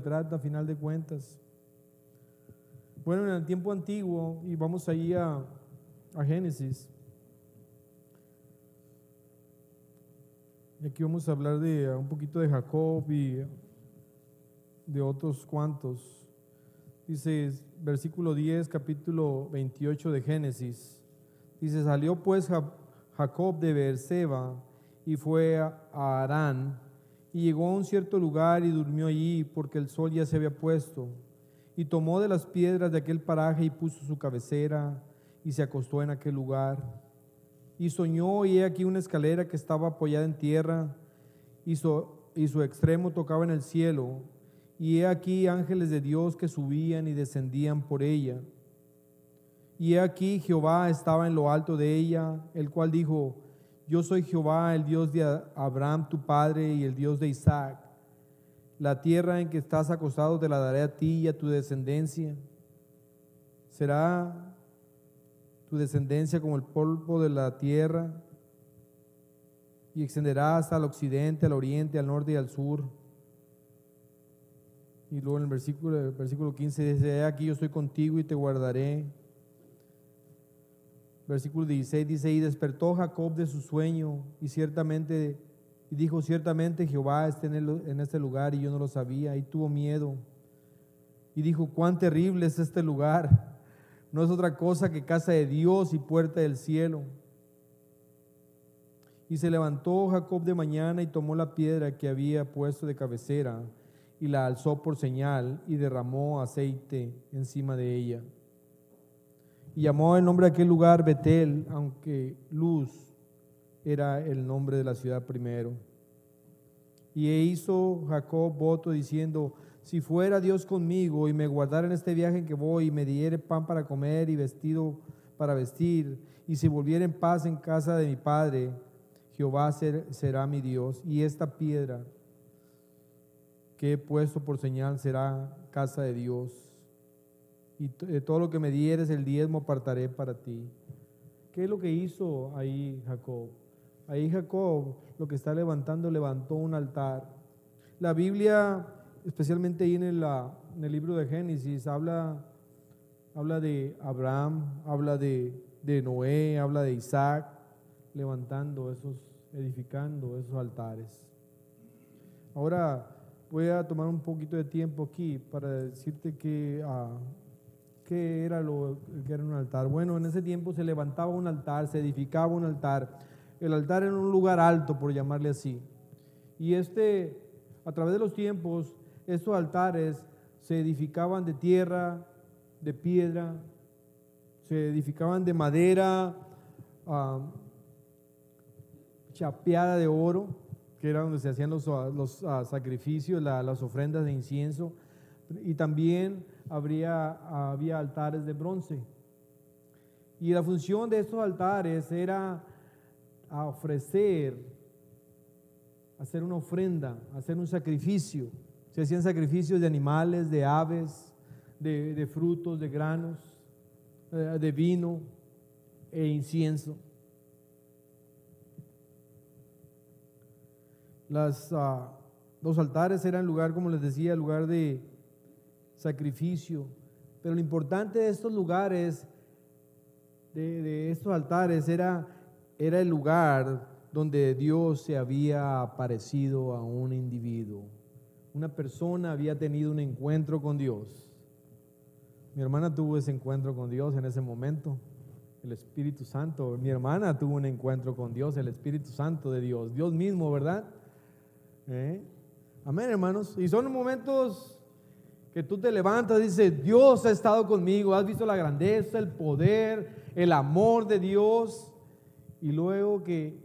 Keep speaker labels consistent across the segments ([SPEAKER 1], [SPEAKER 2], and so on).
[SPEAKER 1] Trata, a final de cuentas. Bueno, en el tiempo antiguo, y vamos ahí a, a Génesis. Y aquí vamos a hablar de un poquito de Jacob y de otros cuantos. Dice versículo 10, capítulo 28 de Génesis. Dice, salió pues Jacob de Beerseba y fue a Arán y llegó a un cierto lugar y durmió allí porque el sol ya se había puesto. Y tomó de las piedras de aquel paraje y puso su cabecera y se acostó en aquel lugar. Y soñó y he aquí una escalera que estaba apoyada en tierra y su, y su extremo tocaba en el cielo. Y he aquí ángeles de Dios que subían y descendían por ella. Y he aquí Jehová estaba en lo alto de ella, el cual dijo, yo soy Jehová, el Dios de Abraham, tu padre, y el Dios de Isaac. La tierra en que estás acostado te la daré a ti y a tu descendencia. Será tu descendencia como el polvo de la tierra y extenderá hasta occidente, al oriente, al norte y al sur. Y luego en el versículo, el versículo 15 dice, aquí yo estoy contigo y te guardaré versículo 16 dice, y despertó Jacob de su sueño y ciertamente, y dijo, ciertamente Jehová está en, este lugar y yo no lo sabía, y tuvo miedo. Y dijo, cuán terrible es este lugar. No es otra cosa que casa de Dios y puerta del cielo. Y se levantó Jacob de mañana y tomó la piedra que había puesto de cabecera y la alzó por señal y derramó aceite encima de ella y llamó el nombre de aquel lugar Betel, aunque Luz era el nombre de la ciudad primero. Y e hizo Jacob voto diciendo, si fuera Dios conmigo y me guardara en este viaje en que voy y me diere pan para comer y vestido para vestir, y si volviera en paz en casa de mi padre, Jehová será mi Dios, y esta piedra que he puesto por señal será casa de Dios y todo lo que me dieres el diezmo apartaré para ti. ¿Qué es lo que hizo ahí Jacob? Ahí Jacob lo que está levantando, levantó un altar. La Biblia, especialmente ahí en el, en el libro de Génesis, habla, habla de Abraham, habla de, de Noé, habla de Isaac, levantando esos, edificando esos altares. Ahora voy a tomar un poquito de tiempo aquí para decirte que uh, ¿Qué era lo que era un altar? Bueno, en ese tiempo se levantaba un altar, se edificaba un altar. El altar era un lugar alto, por llamarle así. Y este, a través de los tiempos, estos altares se edificaban de tierra, de piedra, se edificaban de madera chapeada de oro, que era donde se hacían los, los ah, sacrificios, las ofrendas de incienso, y también habría, había altares de bronce. Y la función de estos altares era ofrecer, hacer una ofrenda, hacer un sacrificio. Se hacían sacrificios de animales, de aves, de, frutos, de granos, eh, de vino e incienso. Las, ah, los altares eran lugar, como les decía, lugar de, sacrificio. Pero lo importante de estos lugares, de, estos altares, era, era el lugar donde Dios se había aparecido a un individuo. Una persona había tenido un encuentro con Dios. Mi hermana tuvo ese encuentro con Dios en ese momento. El Espíritu Santo. Mi hermana tuvo un encuentro con Dios, el Espíritu Santo de Dios. Dios mismo, ¿verdad? ¿Eh? Amén, hermanos. Y son momentos que tú te levantas y dices, Dios ha estado conmigo, has visto la grandeza, el poder, el amor de Dios. Y luego que,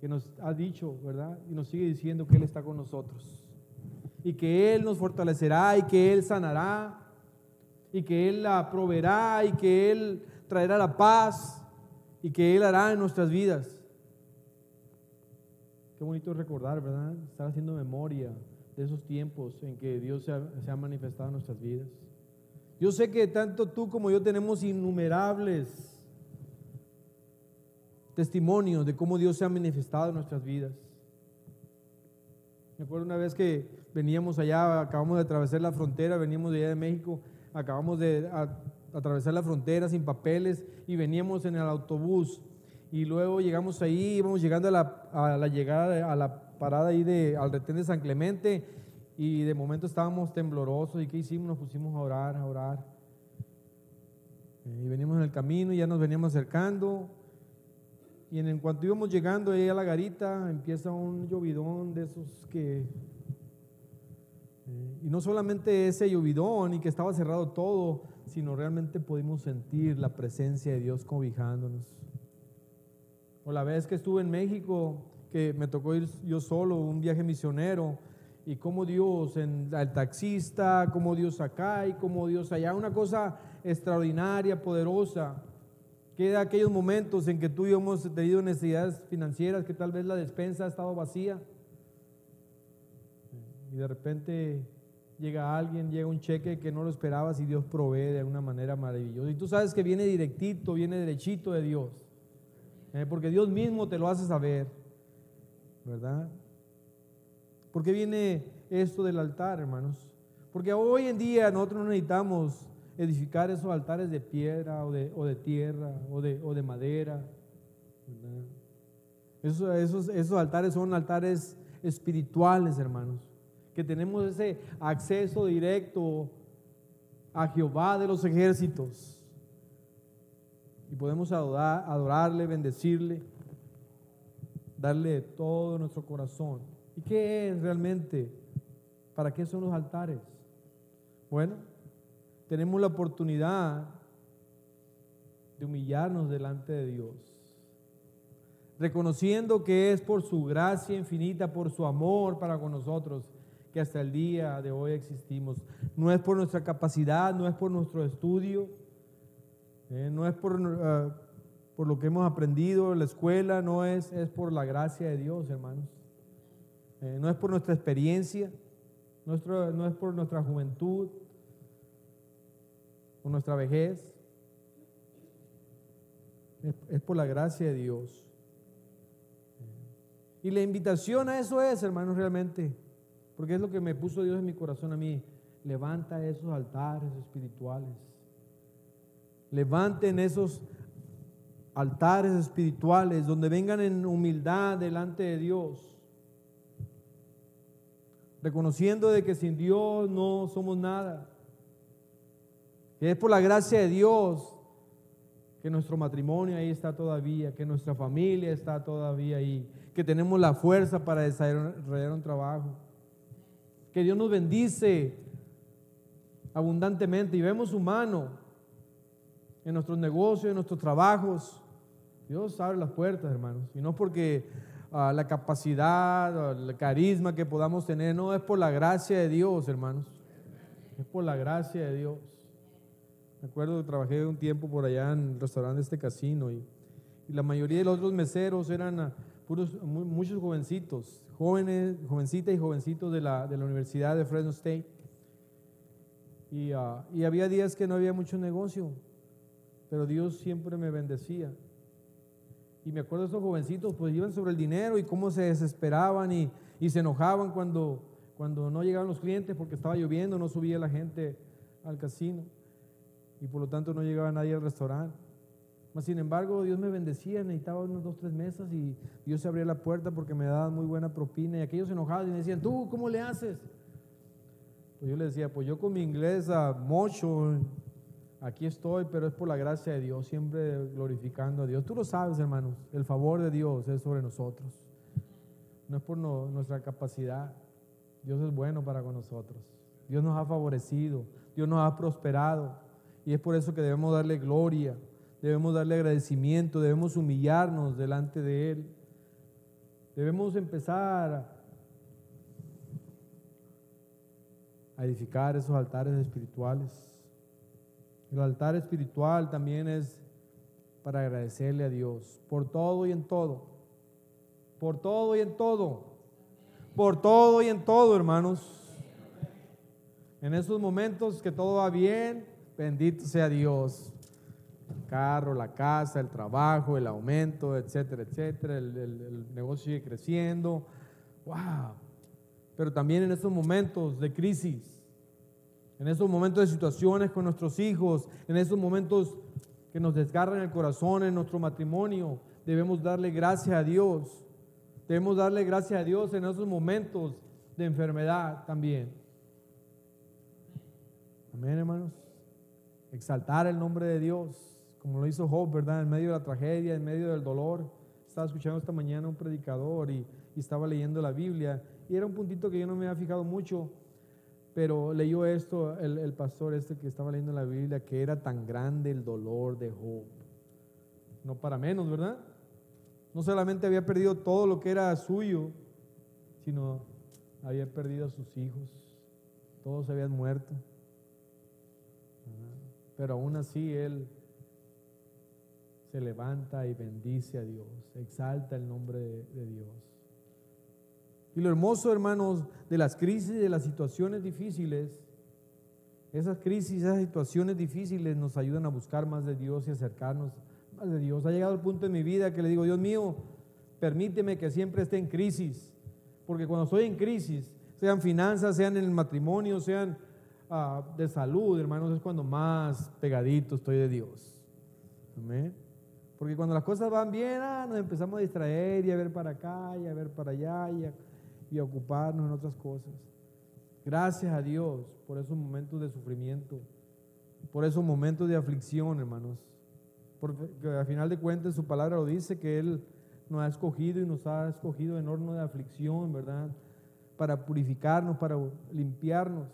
[SPEAKER 1] que nos ha dicho, ¿verdad? Y nos sigue diciendo que Él está con nosotros. Y que Él nos fortalecerá y que Él sanará. Y que Él la proveerá y que Él traerá la paz y que Él hará en nuestras vidas. Qué bonito recordar, ¿verdad? Estar haciendo memoria de esos tiempos en que Dios se ha, manifestado en nuestras vidas. Yo sé que tanto tú como yo tenemos innumerables testimonios de cómo Dios se ha manifestado en nuestras vidas. Me acuerdo una vez que veníamos allá, acabamos de atravesar la frontera, veníamos de allá de México, acabamos de atravesar la frontera sin papeles y veníamos en el autobús y luego llegamos ahí, íbamos llegando a la, a la llegada, a la parada ahí de, al retén de San Clemente y de momento estábamos temblorosos y ¿qué hicimos? Nos pusimos a orar, a orar. Y venimos en el camino y ya nos veníamos acercando y en cuanto íbamos llegando ahí a la garita empieza un llovidón de esos que... y no solamente ese llovidón y que estaba cerrado todo, sino realmente pudimos sentir la presencia de Dios cobijándonos. O la vez que estuve en México, que me tocó ir yo solo, un viaje misionero, y cómo Dios el taxista, cómo Dios acá y cómo Dios allá, una cosa extraordinaria, poderosa. Queda aquellos momentos en que tú y yo hemos tenido necesidades financieras, que tal vez la despensa ha estado vacía, y de repente llega alguien, llega un cheque que no lo esperabas y Dios provee de una manera maravillosa. Y tú sabes que viene directito, viene derechito de Dios. ¿eh? porque Dios mismo te lo hace saber, ¿verdad? ¿Por qué viene esto del altar, hermanos? Porque hoy en día nosotros no necesitamos edificar esos altares de piedra o de, tierra o de, o de madera. Esos, esos, esos altares son altares espirituales, hermanos, que tenemos ese acceso directo a Jehová de los ejércitos y podemos adorarle, bendecirle, darle todo nuestro corazón. ¿Y qué es realmente? ¿Para qué son los altares? Bueno, tenemos la oportunidad de humillarnos delante de Dios, reconociendo que es por su gracia infinita, por su amor para con nosotros, que hasta el día de hoy existimos. No es por nuestra capacidad, no es por nuestro estudio, eh, no es por, ah, por, lo que hemos aprendido en la escuela, no es, es por la gracia de Dios, hermanos. Eh, no es por nuestra experiencia, nuestro, no es por nuestra juventud o nuestra vejez. Es, es por la gracia de Dios. Y la invitación a eso es, hermanos, realmente, porque es lo que me puso Dios en mi corazón a mí. Levanta esos altares espirituales levanten esos altares espirituales donde vengan en humildad delante de Dios, reconociendo de que sin Dios no somos nada, que es por la gracia de Dios que nuestro matrimonio ahí está todavía, que nuestra familia está todavía ahí, que tenemos la fuerza para desarrollar un trabajo, que Dios nos bendice abundantemente y vemos su mano en nuestros negocios, en nuestros trabajos. Dios abre las puertas, hermanos. Y no porque ah, la capacidad, el carisma que podamos tener, no es por la gracia de Dios, hermanos. Es por la gracia de Dios. Me acuerdo que trabajé un tiempo por allá en el restaurante de este casino y, la mayoría de los otros meseros eran ah, puros, muchos jovencitos, jóvenes, jovencitas y jovencitos de la, de la Universidad de Fresno State. Ah, y había días que no había mucho negocio pero Dios siempre me bendecía. Y me acuerdo de esos jovencitos, pues iban sobre el dinero y cómo se desesperaban y, se enojaban cuando, cuando no llegaban los clientes porque estaba lloviendo, no subía la gente al casino y por lo tanto no llegaba nadie al restaurante. Mas, sin embargo, Dios me bendecía, necesitaba unos dos, tres mesas y Dios se abría la puerta porque me daban muy buena propina y aquellos enojados y me decían, ¿tú cómo le haces? Pues yo les decía, pues yo con mi inglés a mocho, aquí estoy, pero es por la gracia de Dios, siempre glorificando a Dios. Tú lo sabes, hermanos, el favor de Dios es sobre nosotros. No es por nuestra capacidad. Dios es bueno para con nosotros. Dios nos ha favorecido, Dios nos ha prosperado. Y es por eso que debemos darle gloria, debemos darle agradecimiento, debemos humillarnos delante de Él. Debemos empezar a edificar esos altares espirituales. El altar espiritual también es para agradecerle a Dios por todo y en todo. Por todo y en todo. Por todo y en todo, hermanos. En esos momentos que todo va bien, bendito sea Dios. El carro, la casa, el trabajo, el aumento, etcétera, etcétera. El, negocio sigue creciendo. ¡Wow! pero también en estos momentos de crisis, en estos momentos de situaciones con nuestros hijos, en estos momentos que nos desgarran el corazón en nuestro matrimonio, debemos darle gracias a Dios. Debemos darle gracias a Dios en esos momentos de enfermedad también. Amén, hermanos. Exaltar el nombre de Dios, como lo hizo Job, ¿verdad? En medio de la tragedia, en medio del dolor. Estaba escuchando esta mañana un predicador y, y estaba leyendo la Biblia. Y era un puntito que yo no me había fijado mucho, pero leyó esto el, el pastor este que estaba leyendo la Biblia, que era tan grande el dolor de Job. No para menos, ¿verdad? No solamente había perdido todo lo que era suyo, sino había perdido a sus hijos. Todos habían muerto. Pero aún así él se levanta y bendice a Dios, exalta el nombre de, de Dios. Y lo hermoso, hermanos, de las crisis, de las situaciones difíciles, esas crisis, esas situaciones difíciles nos ayudan a buscar más de Dios y acercarnos más de Dios. Ha llegado el punto en mi vida que le digo, Dios mío, permíteme que siempre esté en crisis, porque cuando estoy en crisis, sean finanzas, sean en el matrimonio, sean uh, de salud, hermanos, es cuando más pegadito estoy de Dios. Amén. Porque cuando las cosas van bien, ah, nos empezamos a distraer y a ver para acá y a ver para allá y a, y a ocuparnos en otras cosas. Gracias a Dios por esos momentos de sufrimiento, por esos momentos de aflicción, hermanos. Porque al final de cuentas su palabra lo dice que Él nos ha escogido y nos ha escogido en horno de aflicción, ¿verdad? Para purificarnos, para limpiarnos.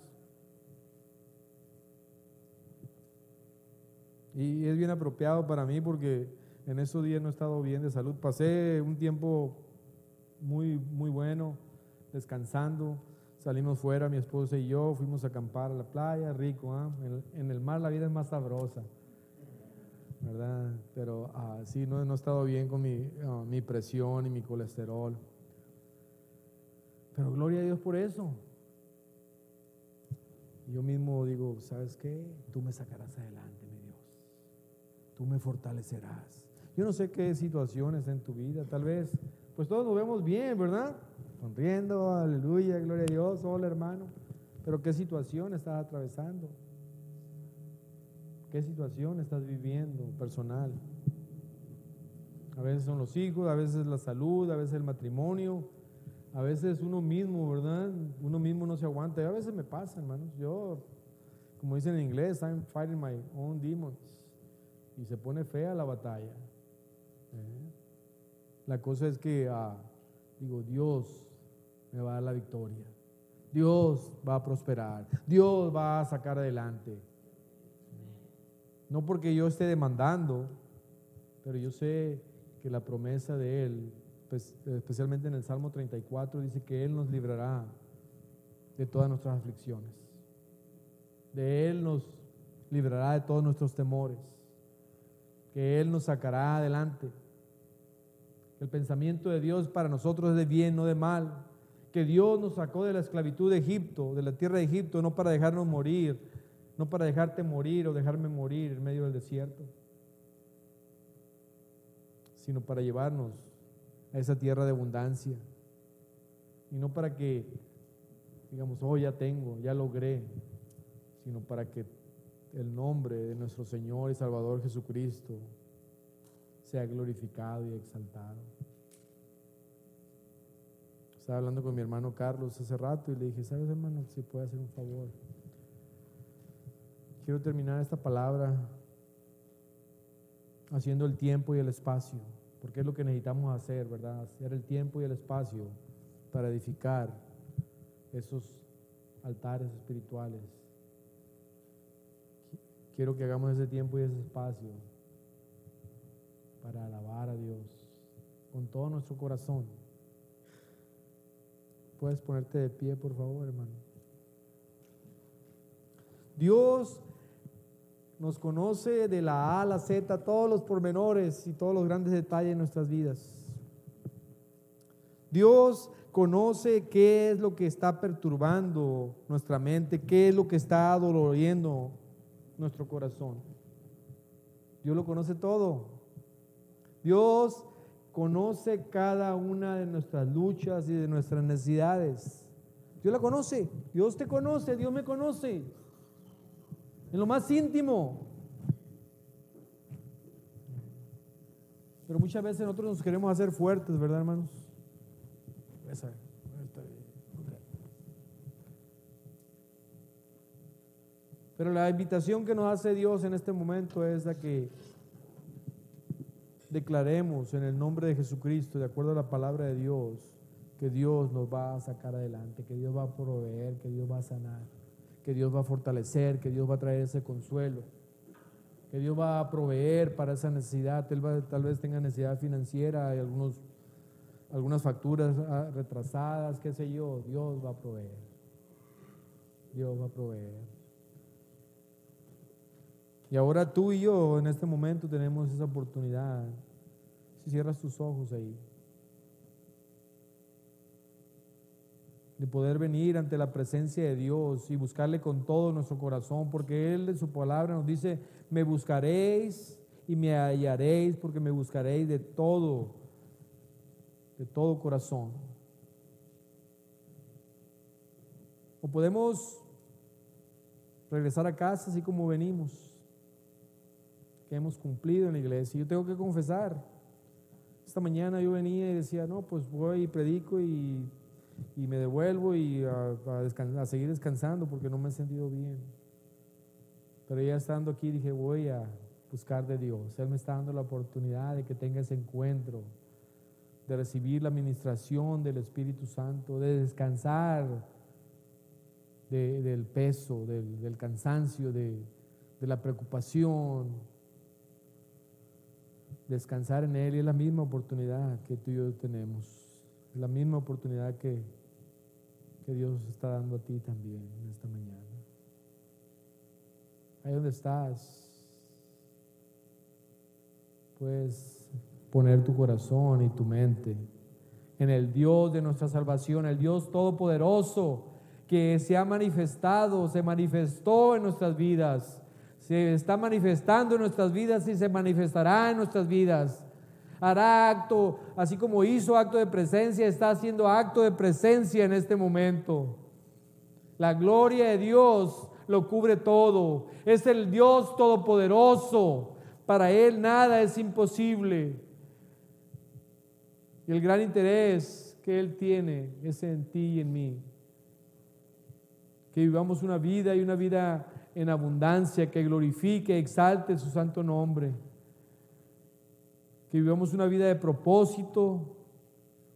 [SPEAKER 1] Y es bien apropiado para mí porque en esos días no he estado bien de salud. Pasé un tiempo muy, muy bueno, descansando. Salimos fuera, mi esposa y yo, fuimos a acampar a la playa, rico, ¿ah? en, el mar la vida es más sabrosa, ¿verdad? Pero uh, sí, no, he estado bien con mi, uh, mi presión y mi colesterol. Pero gloria a Dios por eso. Yo mismo digo, ¿sabes qué? Tú me sacarás adelante, mi Dios. Tú me fortalecerás. Yo no sé qué situaciones en tu vida, tal vez, pues todos nos vemos bien, ¿verdad? Sonriendo, aleluya, gloria a Dios, hola hermano. Pero ¿qué situación estás atravesando? ¿Qué situación estás viviendo personal? A veces son los hijos, a veces la salud, a veces el matrimonio, a veces uno mismo, ¿verdad? Uno mismo no se aguanta. A veces me pasa, hermanos. Yo, como dicen en inglés, I'm fighting my own demons. Y se pone fea la batalla. ¿eh? La cosa es que, ah, digo, Dios me va a dar la victoria. Dios va a prosperar. Dios va a sacar adelante. No porque yo esté demandando, pero yo sé que la promesa de Él, pues, especialmente en el Salmo 34, dice que Él nos librará de todas nuestras aflicciones. De Él nos librará de todos nuestros temores. Que Él nos sacará adelante. El pensamiento de Dios para nosotros es de bien, no de mal que Dios nos sacó de la esclavitud de Egipto, de la tierra de Egipto, no para dejarnos morir, no para dejarte morir o dejarme morir en medio del desierto, sino para llevarnos a esa tierra de abundancia. Y no para que digamos, oh, ya tengo, ya logré, sino para que el nombre de nuestro Señor y Salvador Jesucristo sea glorificado y exaltado. Estaba hablando con mi hermano Carlos hace rato y le dije, ¿sabes hermano? Si puede hacer un favor. Quiero terminar esta palabra haciendo el tiempo y el espacio, porque es lo que necesitamos hacer, ¿verdad? Hacer el tiempo y el espacio para edificar esos altares espirituales. Quiero que hagamos ese tiempo y ese espacio para alabar a Dios con todo nuestro corazón Puedes ponerte de pie, por favor, hermano. Dios nos conoce de la A a la Z, todos los pormenores y todos los grandes detalles de nuestras vidas. Dios conoce qué es lo que está perturbando nuestra mente, qué es lo que está doloriendo nuestro corazón. Dios lo conoce todo. Dios conoce cada una de nuestras luchas y de nuestras necesidades. Dios la conoce, Dios te conoce, Dios me conoce. En lo más íntimo. Pero muchas veces nosotros nos queremos hacer fuertes, ¿verdad, hermanos? Pero la invitación que nos hace Dios en este momento es a que declaremos en el nombre de Jesucristo, de acuerdo a la palabra de Dios, que Dios nos va a sacar adelante, que Dios va a proveer, que Dios va a sanar, que Dios va a fortalecer, que Dios va a traer ese consuelo, que Dios va a proveer para esa necesidad. tal vez tenga necesidad financiera, hay algunos, algunas facturas ah, retrasadas, qué sé yo, Dios va a proveer. Dios va a proveer. Y ahora tú y yo en este momento tenemos esa oportunidad. Si cierras tus ojos ahí. De poder venir ante la presencia de Dios y buscarle con todo nuestro corazón, porque Él en su palabra nos dice, me buscaréis y me hallaréis, porque me buscaréis de todo, de todo corazón. O podemos regresar a casa así como venimos que hemos cumplido en la iglesia. Yo tengo que confesar. Esta mañana yo venía y decía, no, pues voy y predico y, me devuelvo y a, a, seguir descansando porque no me he sentido bien. Pero ya estando aquí dije, voy a buscar de Dios. Él me está dando la oportunidad de que tenga ese encuentro, de recibir la administración del Espíritu Santo, de descansar del peso, del, cansancio, de, de la preocupación, descansar en Él es la misma oportunidad que tú y yo tenemos, la misma oportunidad que, que Dios está dando a ti también en esta mañana. Ahí donde estás, puedes poner tu corazón y tu mente en el Dios de nuestra salvación, el Dios todopoderoso que se ha manifestado, se manifestó en nuestras vidas se está manifestando en nuestras vidas y se manifestará en nuestras vidas. Hará acto, así como hizo acto de presencia, está haciendo acto de presencia en este momento. La gloria de Dios lo cubre todo. Es el Dios todopoderoso. Para Él nada es imposible. Y el gran interés que Él tiene es en ti y en mí. Que vivamos una vida y una vida en abundancia, que glorifique, exalte su santo nombre. Que vivamos una vida de propósito,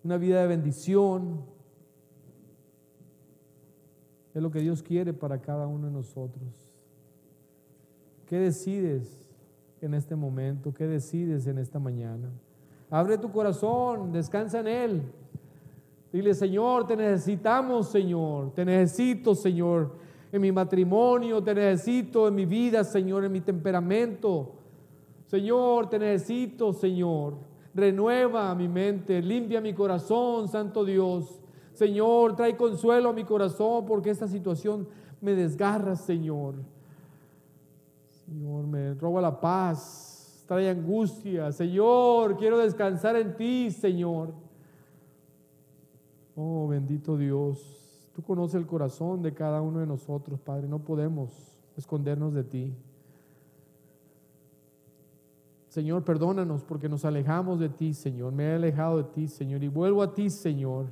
[SPEAKER 1] una vida de bendición. Es lo que Dios quiere para cada uno de nosotros. ¿Qué decides en este momento? ¿Qué decides en esta mañana? Abre tu corazón, descansa en Él. Dile, Señor, te necesitamos, Señor. Te necesito, Señor en mi matrimonio, te necesito en mi vida, Señor, en mi temperamento. Señor, te necesito, Señor. Renueva mi mente, limpia mi corazón, Santo Dios. Señor, trae consuelo a mi corazón porque esta situación me desgarra, Señor. Señor, me roba la paz, trae angustia. Señor, quiero descansar en ti, Señor. Oh, bendito Dios. Tú conoces el corazón de cada uno de nosotros, Padre. No podemos escondernos de ti. Señor, perdónanos porque nos alejamos de ti, Señor. Me he alejado de ti, Señor. Y vuelvo a ti, Señor,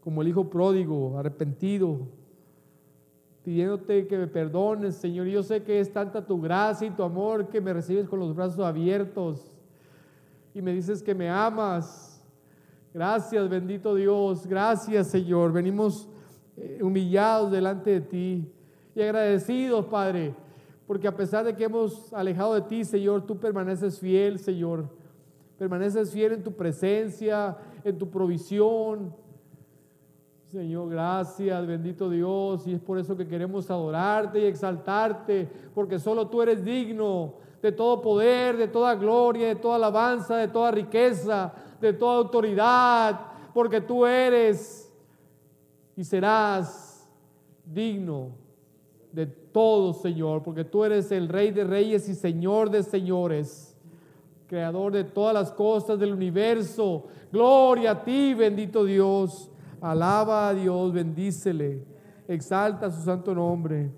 [SPEAKER 1] como el Hijo pródigo, arrepentido, pidiéndote que me perdones, Señor. Y yo sé que es tanta tu gracia y tu amor que me recibes con los brazos abiertos y me dices que me amas. Gracias, bendito Dios. Gracias, Señor. Venimos humillados delante de ti y agradecidos, Padre, porque a pesar de que hemos alejado de ti, Señor, tú permaneces fiel, Señor. Permaneces fiel en tu presencia, en tu provisión. Señor, gracias, bendito Dios. Y es por eso que queremos adorarte y exaltarte, porque solo tú eres digno de todo poder, de toda gloria, de toda alabanza, de toda riqueza, de toda autoridad, porque tú eres y serás digno de todo, Señor, porque tú eres el Rey de Reyes y Señor de Señores, Creador de todas las cosas del universo. Gloria a ti, bendito Dios. Alaba a Dios, bendícele, exalta su santo nombre.